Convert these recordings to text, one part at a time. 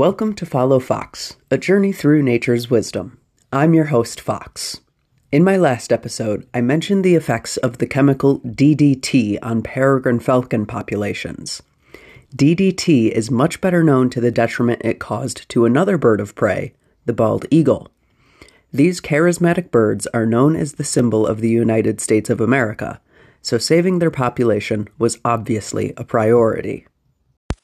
Welcome to Follow Fox, a journey through nature's wisdom. I'm your host, Fox. In my last episode, I mentioned the effects of the chemical DDT on peregrine falcon populations. DDT is much better known to the detriment it caused to another bird of prey, the bald eagle. These charismatic birds are known as the symbol of the United States of America, so saving their population was obviously a priority.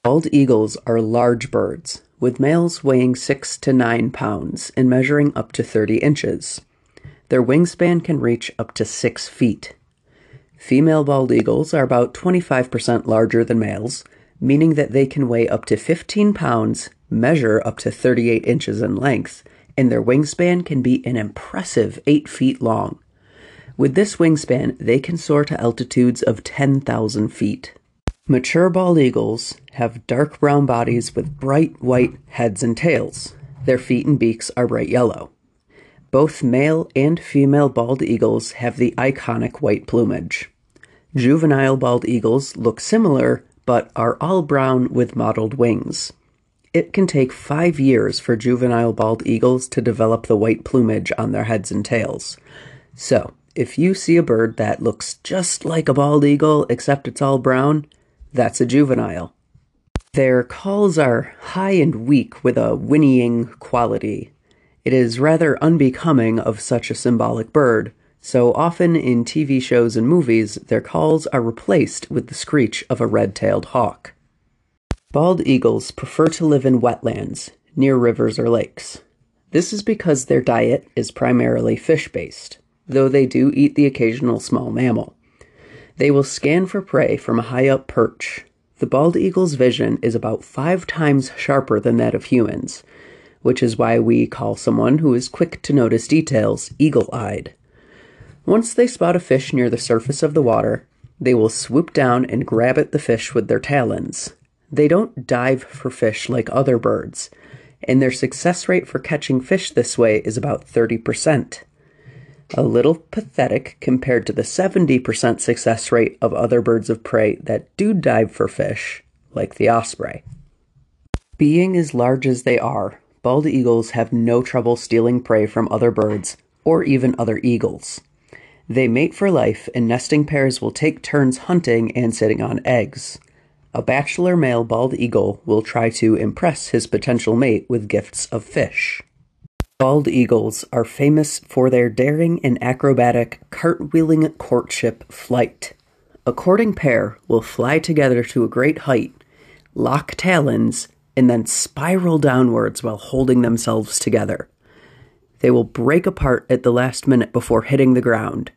Bald eagles are large birds, with males weighing 6 to 9 pounds and measuring up to 30 inches. Their wingspan can reach up to 6 feet. Female bald eagles are about 25% larger than males, meaning that they can weigh up to 15 pounds, measure up to 38 inches in length, and their wingspan can be an impressive 8 feet long. With this wingspan, they can soar to altitudes of 10,000 feet. Mature bald eagles have dark brown bodies with bright white heads and tails. Their feet and beaks are bright yellow. Both male and female bald eagles have the iconic white plumage. Juvenile bald eagles look similar, but are all brown with mottled wings. It can take five years for juvenile bald eagles to develop the white plumage on their heads and tails. So, if you see a bird that looks just like a bald eagle except it's all brown, that's a juvenile. Their calls are high and weak with a whinnying quality. It is rather unbecoming of such a symbolic bird, so often in TV shows and movies, their calls are replaced with the screech of a red tailed hawk. Bald eagles prefer to live in wetlands, near rivers or lakes. This is because their diet is primarily fish based, though they do eat the occasional small mammal. They will scan for prey from a high up perch. The bald eagle's vision is about five times sharper than that of humans, which is why we call someone who is quick to notice details eagle eyed. Once they spot a fish near the surface of the water, they will swoop down and grab at the fish with their talons. They don't dive for fish like other birds, and their success rate for catching fish this way is about 30% a little pathetic compared to the 70% success rate of other birds of prey that do dive for fish, like the osprey. Being as large as they are, bald eagles have no trouble stealing prey from other birds or even other eagles. They mate for life, and nesting pairs will take turns hunting and sitting on eggs. A bachelor male bald eagle will try to impress his potential mate with gifts of fish. Bald eagles are famous for their daring and acrobatic cartwheeling courtship flight. A courting pair will fly together to a great height, lock talons, and then spiral downwards while holding themselves together. They will break apart at the last minute before hitting the ground,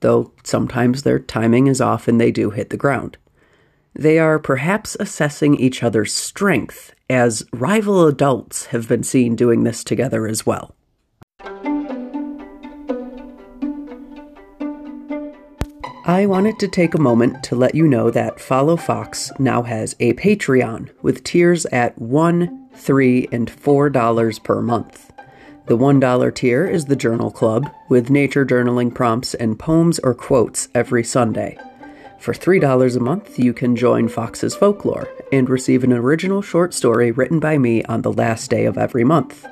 though sometimes their timing is off and they do hit the ground. They are perhaps assessing each other's strength, as rival adults have been seen doing this together as well. I wanted to take a moment to let you know that Follow Fox now has a Patreon with tiers at one, three, and four dollars per month. The $1 tier is the Journal Club, with nature journaling prompts and poems or quotes every Sunday. For $3 a month, you can join Fox's Folklore and receive an original short story written by me on the last day of every month.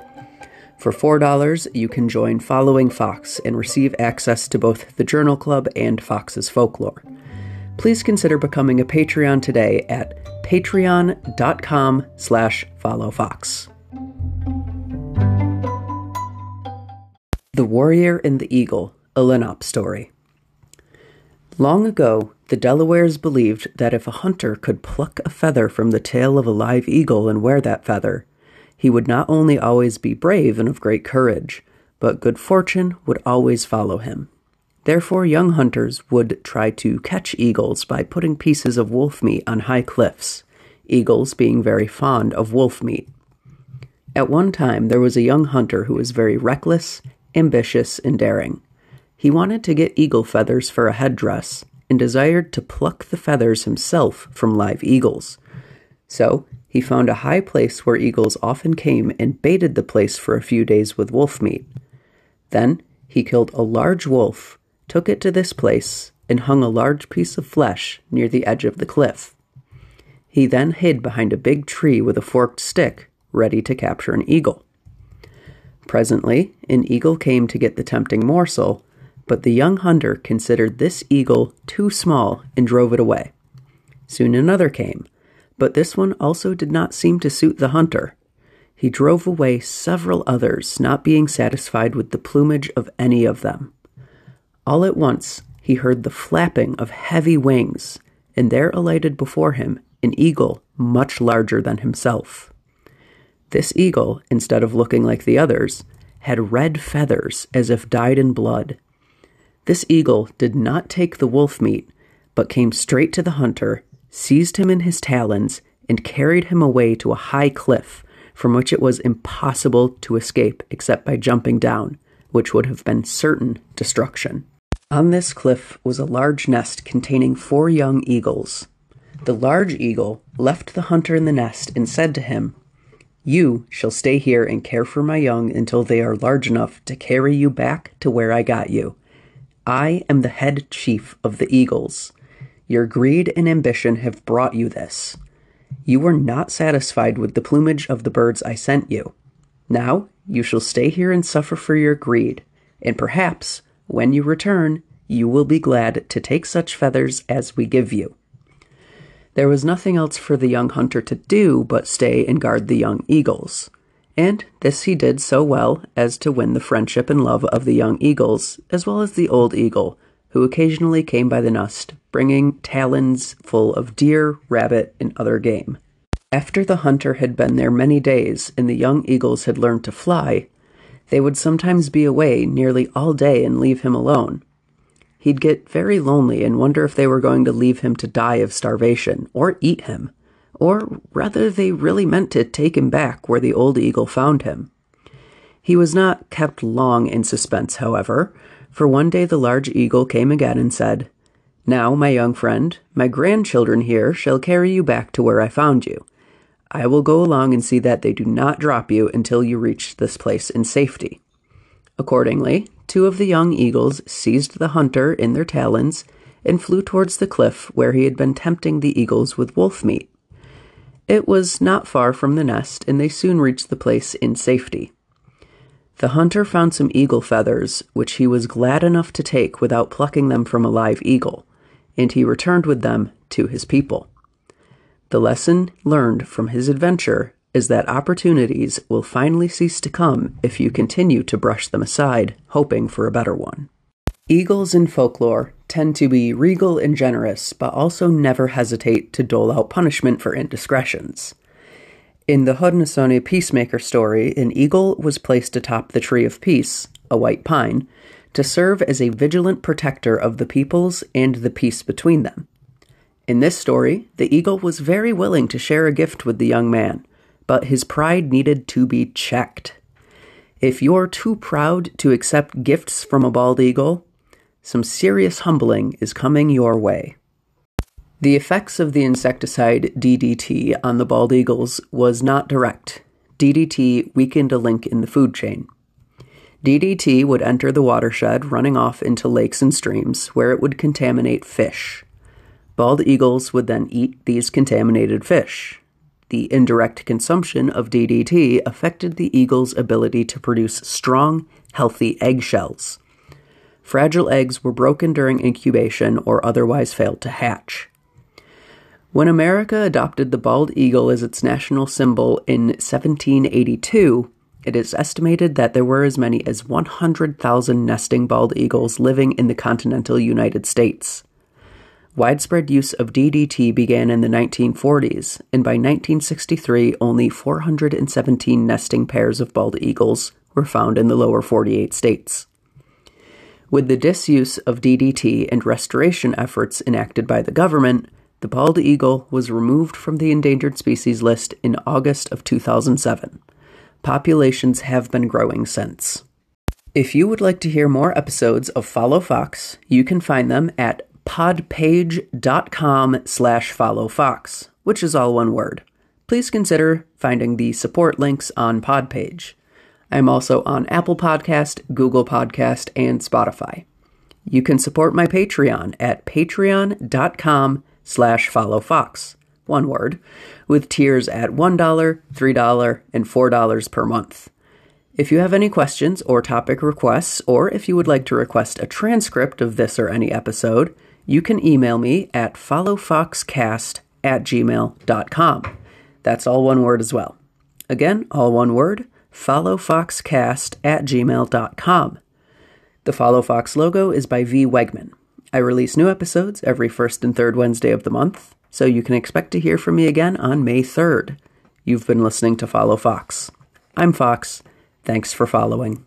For $4, you can join Following Fox and receive access to both the Journal Club and Fox's Folklore. Please consider becoming a Patreon today at patreon.com slash followfox. The Warrior and the Eagle, a Lenape story. Long ago, the Delawares believed that if a hunter could pluck a feather from the tail of a live eagle and wear that feather, he would not only always be brave and of great courage, but good fortune would always follow him. Therefore, young hunters would try to catch eagles by putting pieces of wolf meat on high cliffs, eagles being very fond of wolf meat. At one time, there was a young hunter who was very reckless, ambitious, and daring. He wanted to get eagle feathers for a headdress, and desired to pluck the feathers himself from live eagles. So he found a high place where eagles often came and baited the place for a few days with wolf meat. Then he killed a large wolf, took it to this place, and hung a large piece of flesh near the edge of the cliff. He then hid behind a big tree with a forked stick ready to capture an eagle. Presently, an eagle came to get the tempting morsel, but the young hunter considered this eagle too small and drove it away. Soon another came, but this one also did not seem to suit the hunter. He drove away several others, not being satisfied with the plumage of any of them. All at once, he heard the flapping of heavy wings, and there alighted before him an eagle much larger than himself. This eagle, instead of looking like the others, had red feathers as if dyed in blood. This eagle did not take the wolf meat, but came straight to the hunter, seized him in his talons, and carried him away to a high cliff from which it was impossible to escape except by jumping down, which would have been certain destruction. On this cliff was a large nest containing four young eagles. The large eagle left the hunter in the nest and said to him, You shall stay here and care for my young until they are large enough to carry you back to where I got you. I am the head chief of the eagles. Your greed and ambition have brought you this. You were not satisfied with the plumage of the birds I sent you. Now you shall stay here and suffer for your greed, and perhaps when you return, you will be glad to take such feathers as we give you. There was nothing else for the young hunter to do but stay and guard the young eagles. And this he did so well as to win the friendship and love of the young eagles, as well as the old eagle, who occasionally came by the nest, bringing talons full of deer, rabbit, and other game. After the hunter had been there many days and the young eagles had learned to fly, they would sometimes be away nearly all day and leave him alone. He'd get very lonely and wonder if they were going to leave him to die of starvation or eat him, or rather, they really meant to take him back where the old eagle found him. He was not kept long in suspense, however, for one day the large eagle came again and said, Now, my young friend, my grandchildren here shall carry you back to where I found you. I will go along and see that they do not drop you until you reach this place in safety. Accordingly, two of the young eagles seized the hunter in their talons and flew towards the cliff where he had been tempting the eagles with wolf meat. It was not far from the nest, and they soon reached the place in safety. The hunter found some eagle feathers, which he was glad enough to take without plucking them from a live eagle, and he returned with them to his people. The lesson learned from his adventure is that opportunities will finally cease to come if you continue to brush them aside, hoping for a better one. Eagles in folklore tend to be regal and generous, but also never hesitate to dole out punishment for indiscretions. In the Haudenosaunee Peacemaker story, an eagle was placed atop the Tree of Peace, a white pine, to serve as a vigilant protector of the peoples and the peace between them. In this story, the eagle was very willing to share a gift with the young man, but his pride needed to be checked. If you're too proud to accept gifts from a bald eagle, some serious humbling is coming your way. The effects of the insecticide DDT on the bald eagles was not direct. DDT weakened a link in the food chain. DDT would enter the watershed, running off into lakes and streams, where it would contaminate fish. Bald eagles would then eat these contaminated fish. The indirect consumption of DDT affected the eagle's ability to produce strong, healthy eggshells. Fragile eggs were broken during incubation or otherwise failed to hatch. When America adopted the bald eagle as its national symbol in 1782, it is estimated that there were as many as 100,000 nesting bald eagles living in the continental United States. Widespread use of DDT began in the 1940s, and by 1963, only 417 nesting pairs of bald eagles were found in the lower 48 states. With the disuse of DDT and restoration efforts enacted by the government, the bald eagle was removed from the endangered species list in August of 2007. Populations have been growing since. If you would like to hear more episodes of Follow Fox, you can find them at podpage.com slash followfox, which is all one word. Please consider finding the support links on Podpage. I'm also on Apple Podcast, Google Podcast, and Spotify. You can support my Patreon at patreon.com slash followfox, one word, with tiers at $1, $3, and $4 per month. If you have any questions or topic requests, or if you would like to request a transcript of this or any episode, you can email me at followfoxcast at gmail.com. That's all one word as well. Again, all one word, followfoxcast at gmail.com. The Follow Fox logo is by V. Wegman. I release new episodes every first and third Wednesday of the month, so you can expect to hear from me again on May 3rd. You've been listening to Follow Fox. I'm Fox. Thanks for following.